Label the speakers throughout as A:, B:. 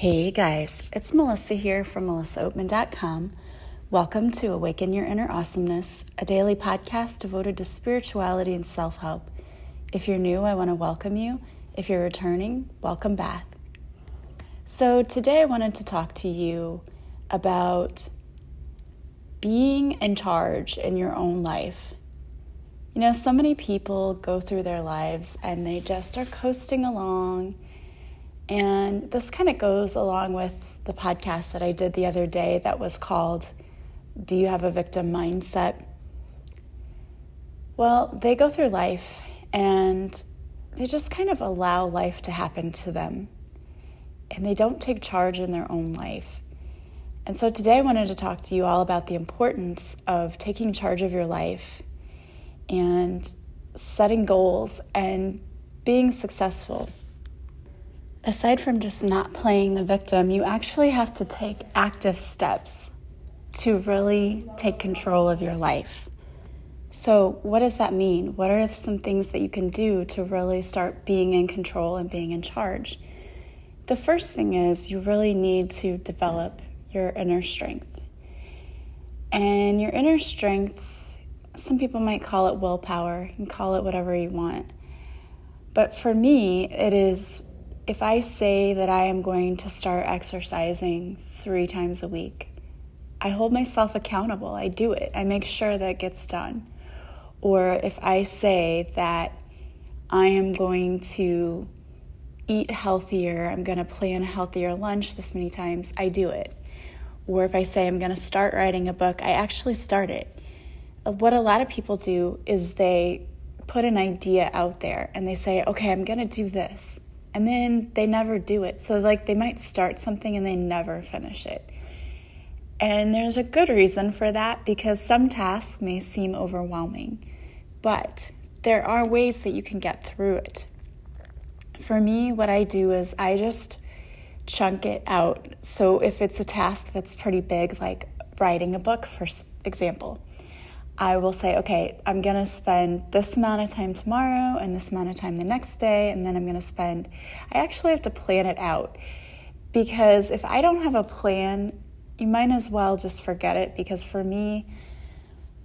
A: Hey guys, it's Melissa here from melissaoatman.com. Welcome to Awaken Your Inner Awesomeness, a daily podcast devoted to spirituality and self help. If you're new, I want to welcome you. If you're returning, welcome back. So, today I wanted to talk to you about being in charge in your own life. You know, so many people go through their lives and they just are coasting along and this kind of goes along with the podcast that I did the other day that was called Do You Have a Victim Mindset? Well, they go through life and they just kind of allow life to happen to them. And they don't take charge in their own life. And so today I wanted to talk to you all about the importance of taking charge of your life and setting goals and being successful aside from just not playing the victim, you actually have to take active steps to really take control of your life. So, what does that mean? What are some things that you can do to really start being in control and being in charge? The first thing is you really need to develop your inner strength. And your inner strength, some people might call it willpower, and call it whatever you want. But for me, it is if I say that I am going to start exercising three times a week, I hold myself accountable. I do it. I make sure that it gets done. Or if I say that I am going to eat healthier, I'm going to plan a healthier lunch this many times, I do it. Or if I say I'm going to start writing a book, I actually start it. Uh, what a lot of people do is they put an idea out there and they say, okay, I'm going to do this and then they never do it. So, like, they might start something and they never finish it. And there's a good reason for that because some tasks may seem overwhelming, but there are ways that you can get through it. For me, what I do is I just chunk it out. So, if it's a task that's pretty big, like writing a book, for example, I will say, okay, I'm going to spend this amount of time tomorrow and this amount of time the next day, and then I'm going to spend, I actually have to plan it out because if I don't have a plan, you might as well just forget it because for me,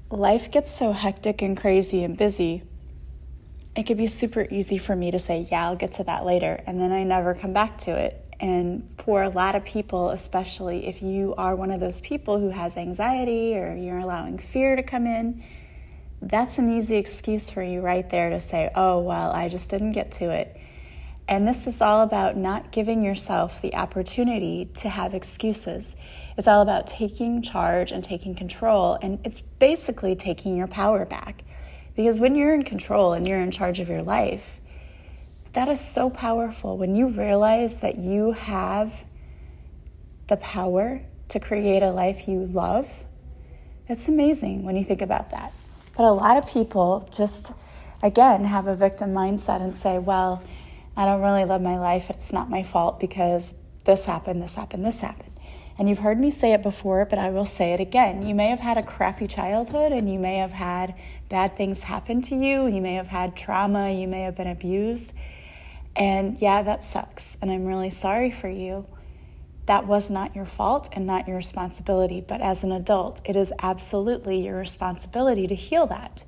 A: life gets so hectic and crazy and busy. It could be super easy for me to say, yeah, I'll get to that later, and then I never come back to it. And for a lot of people, especially if you are one of those people who has anxiety or you're allowing fear to come in, that's an easy excuse for you right there to say, oh, well, I just didn't get to it. And this is all about not giving yourself the opportunity to have excuses. It's all about taking charge and taking control. And it's basically taking your power back. Because when you're in control and you're in charge of your life, that is so powerful when you realize that you have the power to create a life you love. It's amazing when you think about that. But a lot of people just, again, have a victim mindset and say, well, I don't really love my life. It's not my fault because this happened, this happened, this happened. And you've heard me say it before, but I will say it again. You may have had a crappy childhood and you may have had bad things happen to you. You may have had trauma. You may have been abused. And yeah, that sucks. And I'm really sorry for you. That was not your fault and not your responsibility. But as an adult, it is absolutely your responsibility to heal that.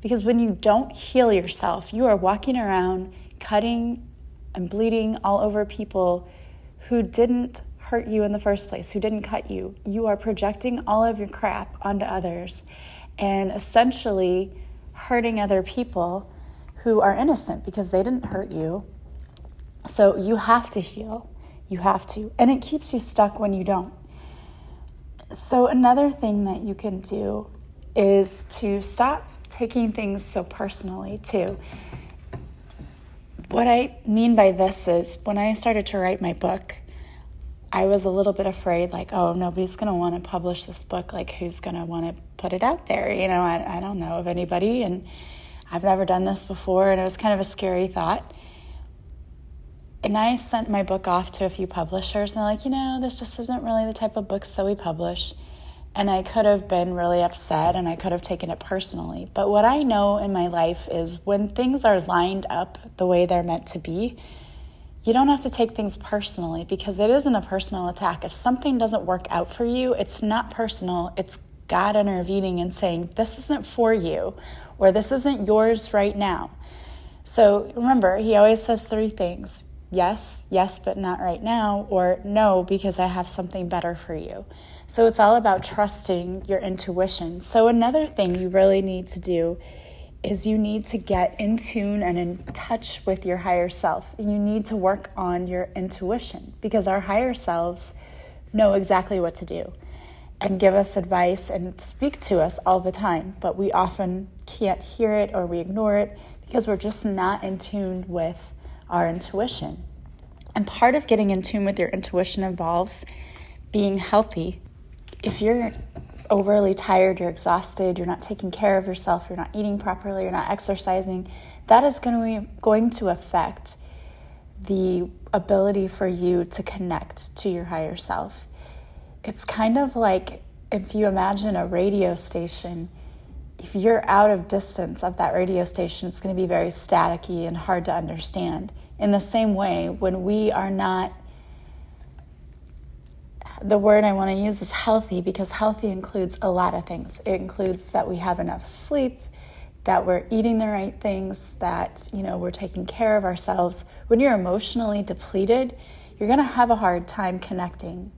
A: Because when you don't heal yourself, you are walking around cutting and bleeding all over people who didn't hurt you in the first place, who didn't cut you. You are projecting all of your crap onto others and essentially hurting other people who are innocent because they didn't hurt you so you have to heal. You have to. And it keeps you stuck when you don't. So, another thing that you can do is to stop taking things so personally, too. What I mean by this is when I started to write my book, I was a little bit afraid, like, oh, nobody's going to want to publish this book. Like, who's going to want to put it out there? You know, I, I don't know of anybody, and I've never done this before, and it was kind of a scary thought and I sent my book off to a few publishers, and they're like, you know, this just isn't really the type of books that we publish. And I could have been really upset and I could have taken it personally. But what I know in my life is when things are lined up the way they're meant to be, you don't have to take things personally because it isn't a personal attack. If something doesn't work out for you, it's not personal. It's God intervening and saying, This isn't for you, or this isn't yours right now. So remember, He always says three things yes, yes, but not right now, or no, because I have something better for you. So it's all about trusting your intuition. So, another thing you really need to do is you need to get in tune and in touch with your higher self. You need to work on your intuition because our higher selves know exactly what to do and give us advice and speak to us all the time, but we often can't hear it or we ignore it because we're just not in tune with our intuition. And part of getting in tune with your intuition involves being healthy. If you're overly tired, you're exhausted, you're not taking care of yourself, you're not eating properly, you're not exercising, that is going to, going to affect the ability for you to connect to your higher self. It's kind of like if you imagine a radio station, if you're out of distance of that radio station, it's going to be very staticky and hard to understand. In the same way, when we are not the word I want to use is healthy because healthy includes a lot of things. It includes that we have enough sleep, that we're eating the right things, that you know we're taking care of ourselves. When you're emotionally depleted, you're going to have a hard time connecting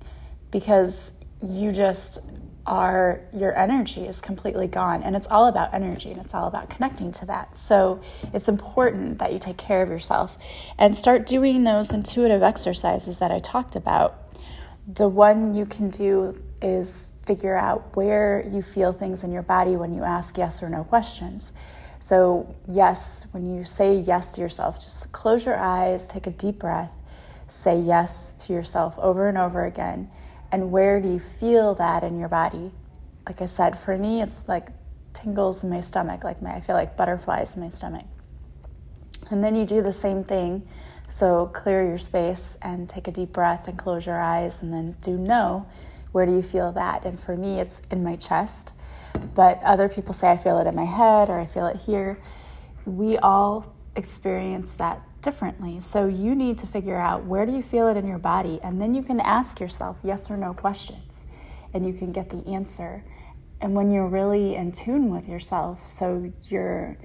A: because you just are your energy is completely gone and it's all about energy and it's all about connecting to that. So it's important that you take care of yourself and start doing those intuitive exercises that I talked about the one you can do is figure out where you feel things in your body when you ask yes or no questions. So, yes, when you say yes to yourself, just close your eyes, take a deep breath, say yes to yourself over and over again. And where do you feel that in your body? Like I said, for me, it's like tingles in my stomach, like my, I feel like butterflies in my stomach. And then you do the same thing so clear your space and take a deep breath and close your eyes and then do no. Where do you feel that? And for me, it's in my chest. But other people say I feel it in my head or I feel it here. We all experience that differently. So you need to figure out where do you feel it in your body and then you can ask yourself yes or no questions and you can get the answer. And when you're really in tune with yourself, so you're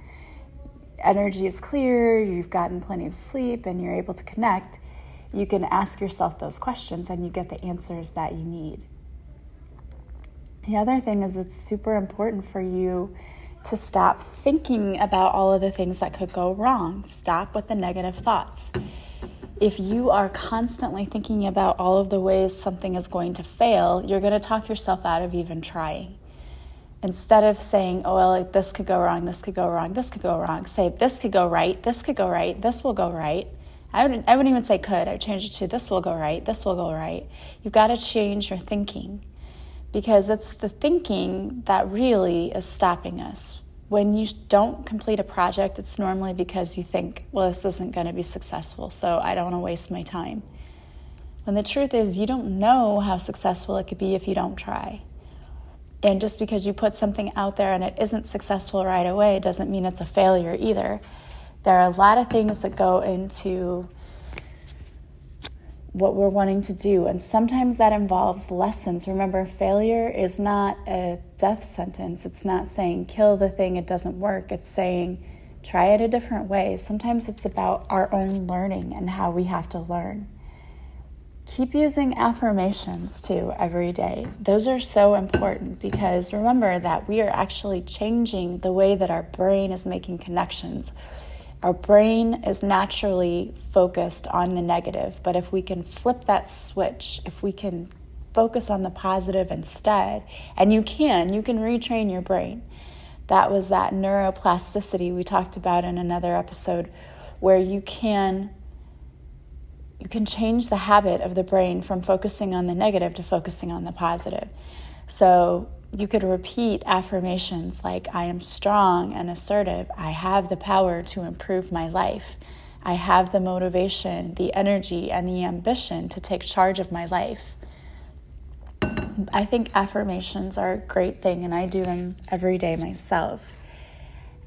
A: energy is clear, you've gotten plenty of sleep, and you're able to connect, you can ask yourself those questions and you get the answers that you need. The other thing is, it's super important for you to stop thinking about all of the things that could go wrong. Stop with the negative thoughts. If you are constantly thinking about all of the ways something is going to fail, you're going to talk yourself out of even trying instead of saying, oh, well, this could go wrong, this could go wrong, this could go wrong, say, this could go right, this could go right, this will go right. I wouldn't, I wouldn't even say could. I would change it to this will go right, this will go right. You've got to change your thinking because it's the thinking that really is stopping us. When you don't complete a project, it's normally because you think, well, this isn't going to be successful, so I don't want to waste my time. When the truth is, you don't know how successful it could be if you don't try. And just because you put something out there and it isn't successful right away doesn't mean it's a failure either. There are a lot of things that go into what we're wanting to do, and sometimes that involves lessons. Remember, failure is not a death sentence. It's not saying kill the thing, it doesn't work. It's saying try it a different way. Sometimes it's about our own learning and how we have to learn. Keep using affirmations too every day. Those are so important because remember that we are actually changing the way that our brain is making connections. Our brain is naturally focused on the negative, but if we can flip that switch, if we can focus on the positive instead, and you can, you can retrain your brain. That was that neuroplasticity we talked about in another episode where you can you can change the habit of the brain from focusing on the negative to focusing on the positive. So you could repeat affirmations like, I am strong and assertive. I have the power to improve my life. I have the motivation, the energy, and the ambition to take charge of my life. I think affirmations are a great thing, and I do them every day myself.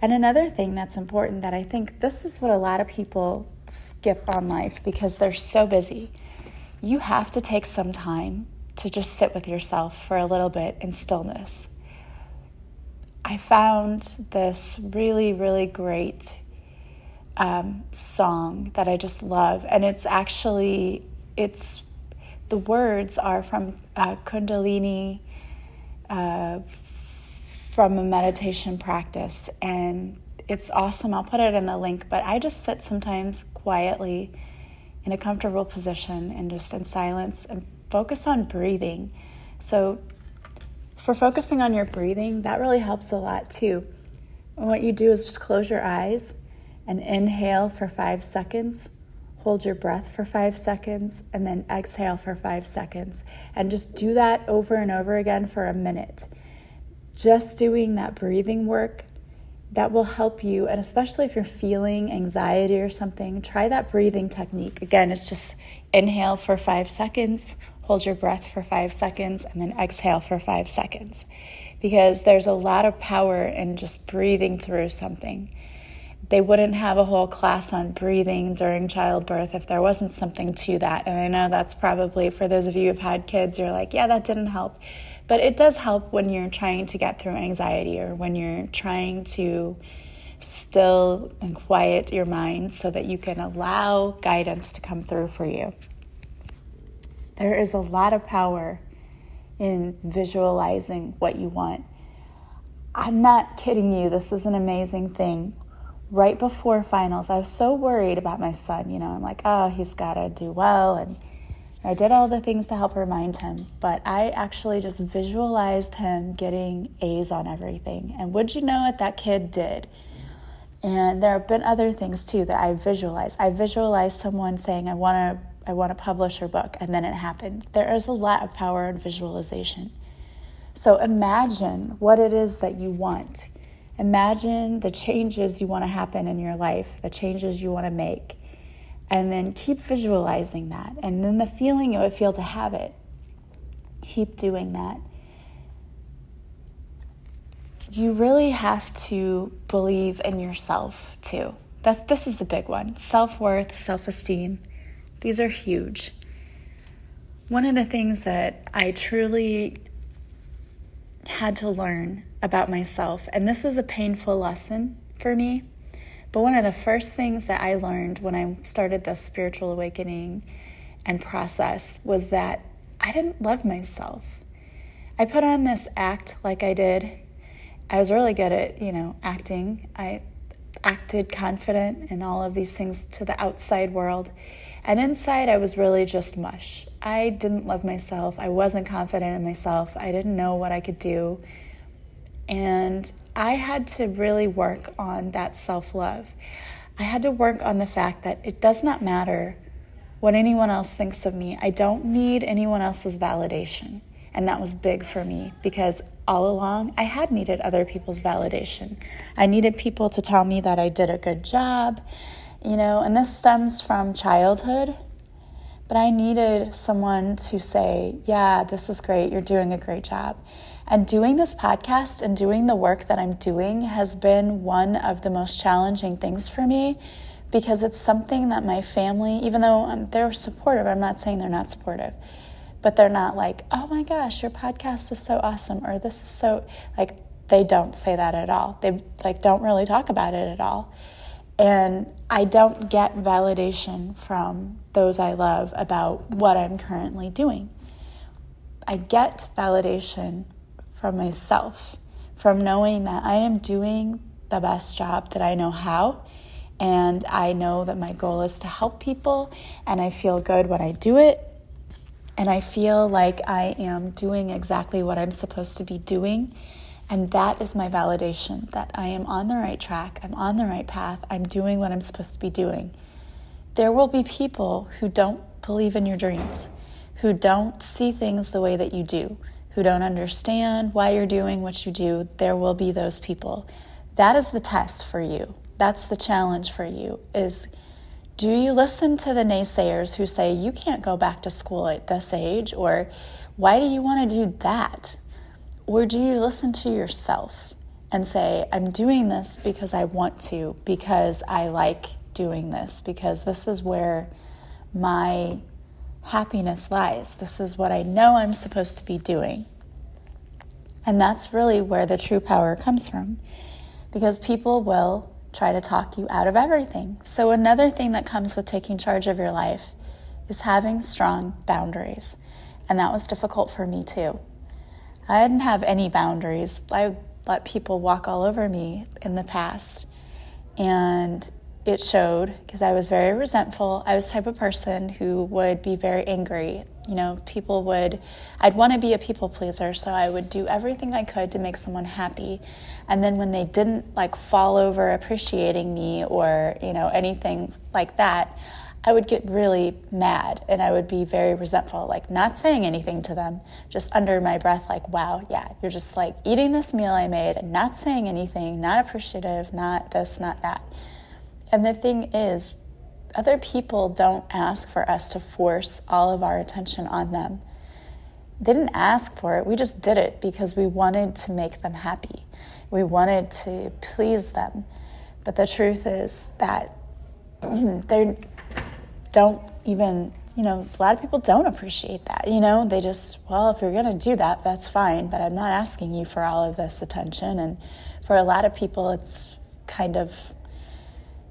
A: And another thing that's important that I think this is what a lot of people skip on life because they're so busy. You have to take some time to just sit with yourself for a little bit in stillness. I found this really, really great um, song that I just love, and it's actually it's the words are from uh, Kundalini, uh, from a meditation practice, and it's awesome. I'll put it in the link, but I just sit sometimes quietly in a comfortable position and just in silence and focus on breathing. So, for focusing on your breathing, that really helps a lot too. And what you do is just close your eyes and inhale for five seconds, hold your breath for five seconds, and then exhale for five seconds. And just do that over and over again for a minute. Just doing that breathing work that will help you. And especially if you're feeling anxiety or something, try that breathing technique. Again, it's just inhale for five seconds, hold your breath for five seconds, and then exhale for five seconds. Because there's a lot of power in just breathing through something. They wouldn't have a whole class on breathing during childbirth if there wasn't something to that. And I know that's probably for those of you who've had kids, you're like, yeah, that didn't help. But it does help when you're trying to get through anxiety or when you're trying to still and quiet your mind so that you can allow guidance to come through for you. There is a lot of power in visualizing what you want. I'm not kidding you, this is an amazing thing. Right before finals, I was so worried about my son. You know, I'm like, oh, he's got to do well and I did all the things to help remind him, but I actually just visualized him getting A's on everything. And would you know it, that kid did. And there have been other things too that I visualized. I visualized someone saying, I want to I want to publish her book, and then it happened. There is a lot of power in visualization. So imagine what it is that you want. Imagine the changes you want to happen in your life, the changes you want to make and then keep visualizing that. And then the feeling it would feel to have it. Keep doing that. You really have to believe in yourself too. That this is a big one. Self-worth, self-esteem. These are huge. One of the things that I truly had to learn about myself, and this was a painful lesson for me, but one of the first things that I learned when I started this spiritual awakening and process was that I didn't love myself. I put on this act like I did. I was really good at, you know, acting. I acted confident and all of these things to the outside world. And inside, I was really just mush. I didn't love myself. I wasn't confident in myself. I didn't know what I could do. And I had to really work on that self love. I had to work on the fact that it does not matter what anyone else thinks of me. I don't need anyone else's validation. And that was big for me because all along I had needed other people's validation. I needed people to tell me that I did a good job, you know, and this stems from childhood. But I needed someone to say, Yeah, this is great. You're doing a great job. And doing this podcast and doing the work that I'm doing has been one of the most challenging things for me because it's something that my family, even though um, they're supportive, I'm not saying they're not supportive, but they're not like, oh my gosh, your podcast is so awesome, or this is so, like, they don't say that at all. They, like, don't really talk about it at all. And I don't get validation from those I love about what I'm currently doing. I get validation from myself, from knowing that I am doing the best job that I know how. And I know that my goal is to help people, and I feel good when I do it. And I feel like I am doing exactly what I'm supposed to be doing. And that is my validation that I am on the right track, I'm on the right path, I'm doing what I'm supposed to be doing. There will be people who don't believe in your dreams, who don't see things the way that you do, who don't understand why you're doing what you do, there will be those people. That is the test for you. That's the challenge for you is do you listen to the naysayers who say you can't go back to school at this age or why do you want to do that? Or do you listen to yourself and say I'm doing this because I want to, because I like doing this because this is where my happiness lies. This is what I know I'm supposed to be doing. And that's really where the true power comes from because people will try to talk you out of everything. So, another thing that comes with taking charge of your life is having strong boundaries. And that was difficult for me too. I didn't have any boundaries. I let people walk all over me in the past. And it showed because I was very resentful. I was the type of person who would be very angry. You know, people would, I'd want to be a people pleaser, so I would do everything I could to make someone happy. And then when they didn't like fall over appreciating me or, you know, anything like that, I would get really mad and I would be very resentful, like not saying anything to them, just under my breath, like, wow, yeah, you're just like eating this meal I made and not saying anything, not appreciative, not this, not that. And the thing is, other people don't ask for us to force all of our attention on them. They didn't ask for it, we just did it because we wanted to make them happy. We wanted to please them. But the truth is that they're don't even, you know, a lot of people don't appreciate that. You know, they just, well, if you're going to do that, that's fine, but I'm not asking you for all of this attention. And for a lot of people, it's kind of,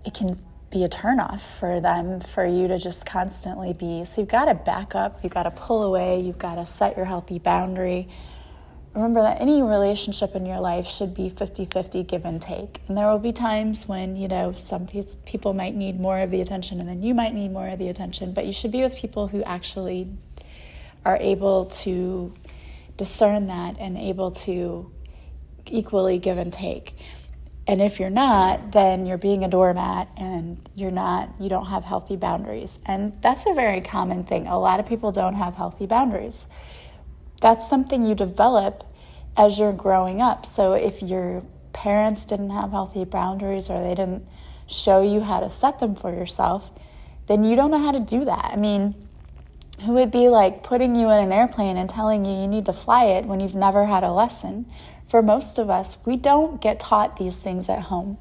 A: it can be a turnoff for them for you to just constantly be. So you've got to back up, you've got to pull away, you've got to set your healthy boundary remember that any relationship in your life should be 50-50 give and take. And there will be times when you know some people might need more of the attention and then you might need more of the attention. But you should be with people who actually are able to discern that and able to equally give and take. And if you're not then you're being a doormat and you're not you don't have healthy boundaries. And that's a very common thing. A lot of people don't have healthy boundaries that's something you develop as you're growing up. So if your parents didn't have healthy boundaries or they didn't show you how to set them for yourself, then you don't know how to do that. I mean, who would be like putting you in an airplane and telling you you need to fly it when you've never had a lesson? For most of us, we don't get taught these things at home.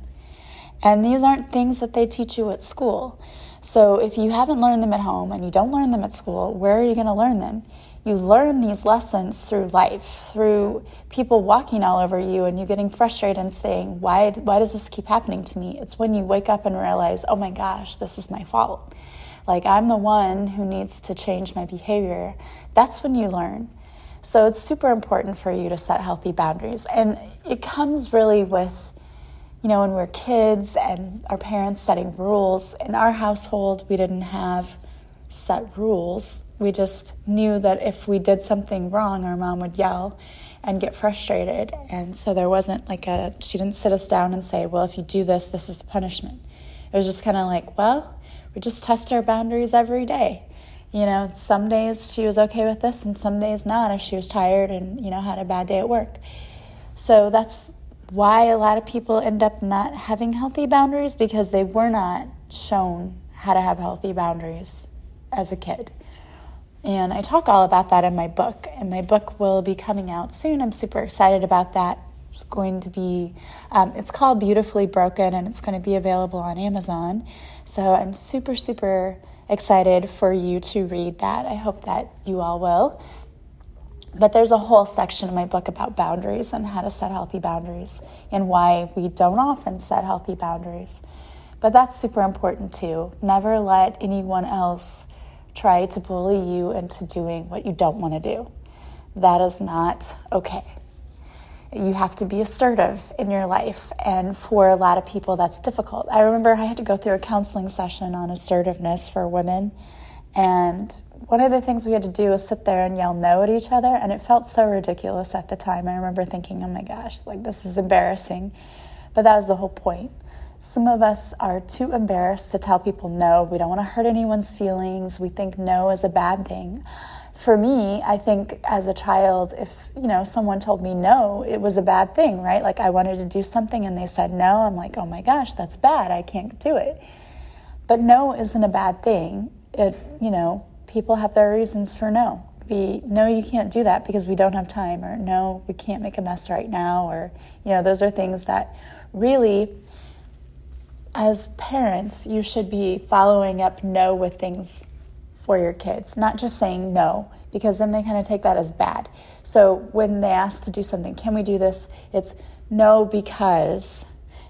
A: And these aren't things that they teach you at school. So if you haven't learned them at home and you don't learn them at school, where are you going to learn them? You learn these lessons through life, through people walking all over you and you getting frustrated and saying, why, why does this keep happening to me? It's when you wake up and realize, oh my gosh, this is my fault. Like I'm the one who needs to change my behavior. That's when you learn. So it's super important for you to set healthy boundaries. And it comes really with, you know, when we're kids and our parents setting rules. In our household, we didn't have set rules we just knew that if we did something wrong, our mom would yell and get frustrated. And so there wasn't like a, she didn't sit us down and say, well, if you do this, this is the punishment. It was just kind of like, well, we just test our boundaries every day. You know, some days she was okay with this and some days not if she was tired and, you know, had a bad day at work. So that's why a lot of people end up not having healthy boundaries because they were not shown how to have healthy boundaries as a kid. And I talk all about that in my book, and my book will be coming out soon. I'm super excited about that. It's going to be, um, it's called Beautifully Broken, and it's going to be available on Amazon. So I'm super, super excited for you to read that. I hope that you all will. But there's a whole section in my book about boundaries and how to set healthy boundaries and why we don't often set healthy boundaries. But that's super important too. Never let anyone else try to bully you into doing what you don't want to do. That is not okay. You have to be assertive in your life, and for a lot of people, that's difficult. I remember I had to go through a counseling session on assertiveness for women, and one of the things we had to do was sit there and yell no at each other, and it felt so ridiculous at the time. I remember thinking, oh my gosh, like this is embarrassing. But that was the whole point. Some of us are too embarrassed to tell people no. We don't want to hurt anyone's feelings. We think no is a bad thing. For me, I think as a child, if you know someone told me no, it was a bad thing, right? Like I wanted to do something and they said no, I'm like, oh my gosh, that's bad. I can't do it. But no isn't a bad thing. It, you know, people have their reasons for no. Be no, you can't do that because we don't have time, or no, we can't make a mess right now, or you know, those are things that really as parents, you should be following up no with things for your kids, not just saying no, because then they kind of take that as bad. So when they ask to do something, can we do this? It's no because,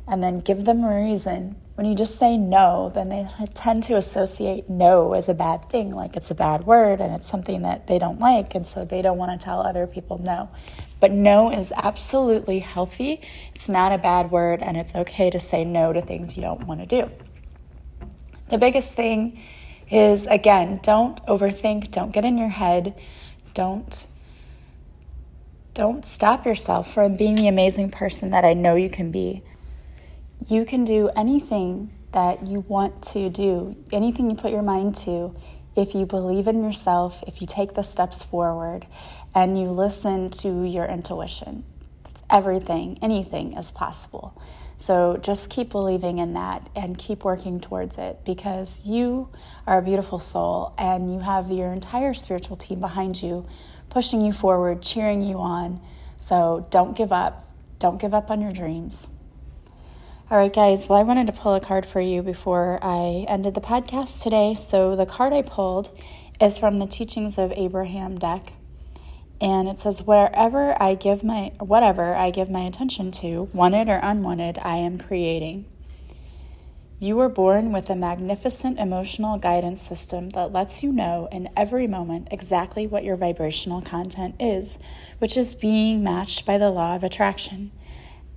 A: and then give them a reason. When you just say no, then they tend to associate no as a bad thing, like it's a bad word and it's something that they don't like, and so they don't want to tell other people no. But no is absolutely healthy. It's not a bad word, and it's okay to say no to things you don't want to do. The biggest thing is again, don't overthink, don't get in your head, don't don't stop yourself from being the amazing person that I know you can be. You can do anything that you want to do, anything you put your mind to, if you believe in yourself, if you take the steps forward and you listen to your intuition. It's everything, anything is possible. So just keep believing in that and keep working towards it because you are a beautiful soul and you have your entire spiritual team behind you, pushing you forward, cheering you on. So don't give up. Don't give up on your dreams. All right, guys. Well, I wanted to pull a card for you before I ended the podcast today. So the card I pulled is from the Teachings of Abraham deck and it says wherever i give my whatever i give my attention to wanted or unwanted i am creating you were born with a magnificent emotional guidance system that lets you know in every moment exactly what your vibrational content is which is being matched by the law of attraction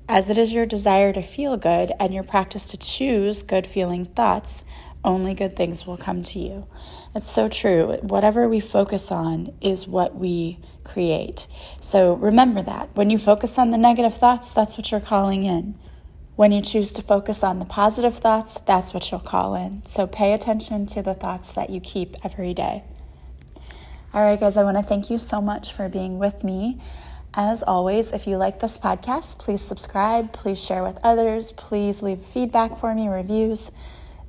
A: as it is your desire to feel good and your practice to choose good feeling thoughts only good things will come to you. It's so true. Whatever we focus on is what we create. So remember that. When you focus on the negative thoughts, that's what you're calling in. When you choose to focus on the positive thoughts, that's what you'll call in. So pay attention to the thoughts that you keep every day. All right, guys, I want to thank you so much for being with me. As always, if you like this podcast, please subscribe, please share with others, please leave feedback for me, reviews.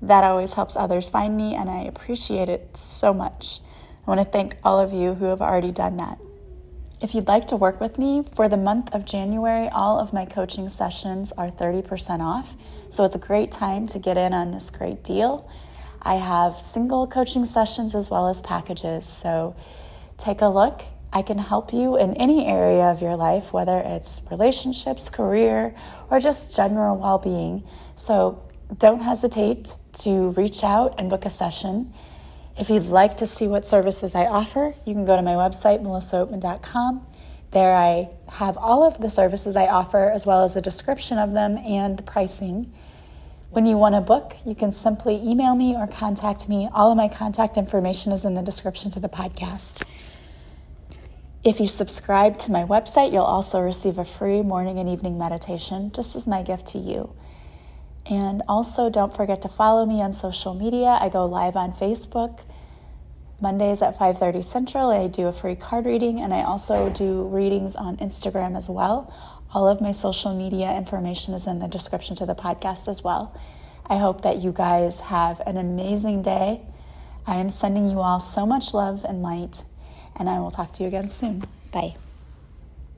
A: That always helps others find me, and I appreciate it so much. I want to thank all of you who have already done that. If you'd like to work with me for the month of January, all of my coaching sessions are 30% off. So it's a great time to get in on this great deal. I have single coaching sessions as well as packages. So take a look. I can help you in any area of your life, whether it's relationships, career, or just general well being. So don't hesitate to reach out and book a session. If you'd like to see what services I offer, you can go to my website, melissaoatman.com. There I have all of the services I offer, as well as a description of them and the pricing. When you want to book, you can simply email me or contact me. All of my contact information is in the description to the podcast. If you subscribe to my website, you'll also receive a free morning and evening meditation, just as my gift to you. And also, don't forget to follow me on social media. I go live on Facebook Mondays at 5:30 Central. I do a free card reading and I also do readings on Instagram as well. All of my social media information is in the description to the podcast as well. I hope that you guys have an amazing day. I am sending you all so much love and light, and I will talk to you again soon. Bye.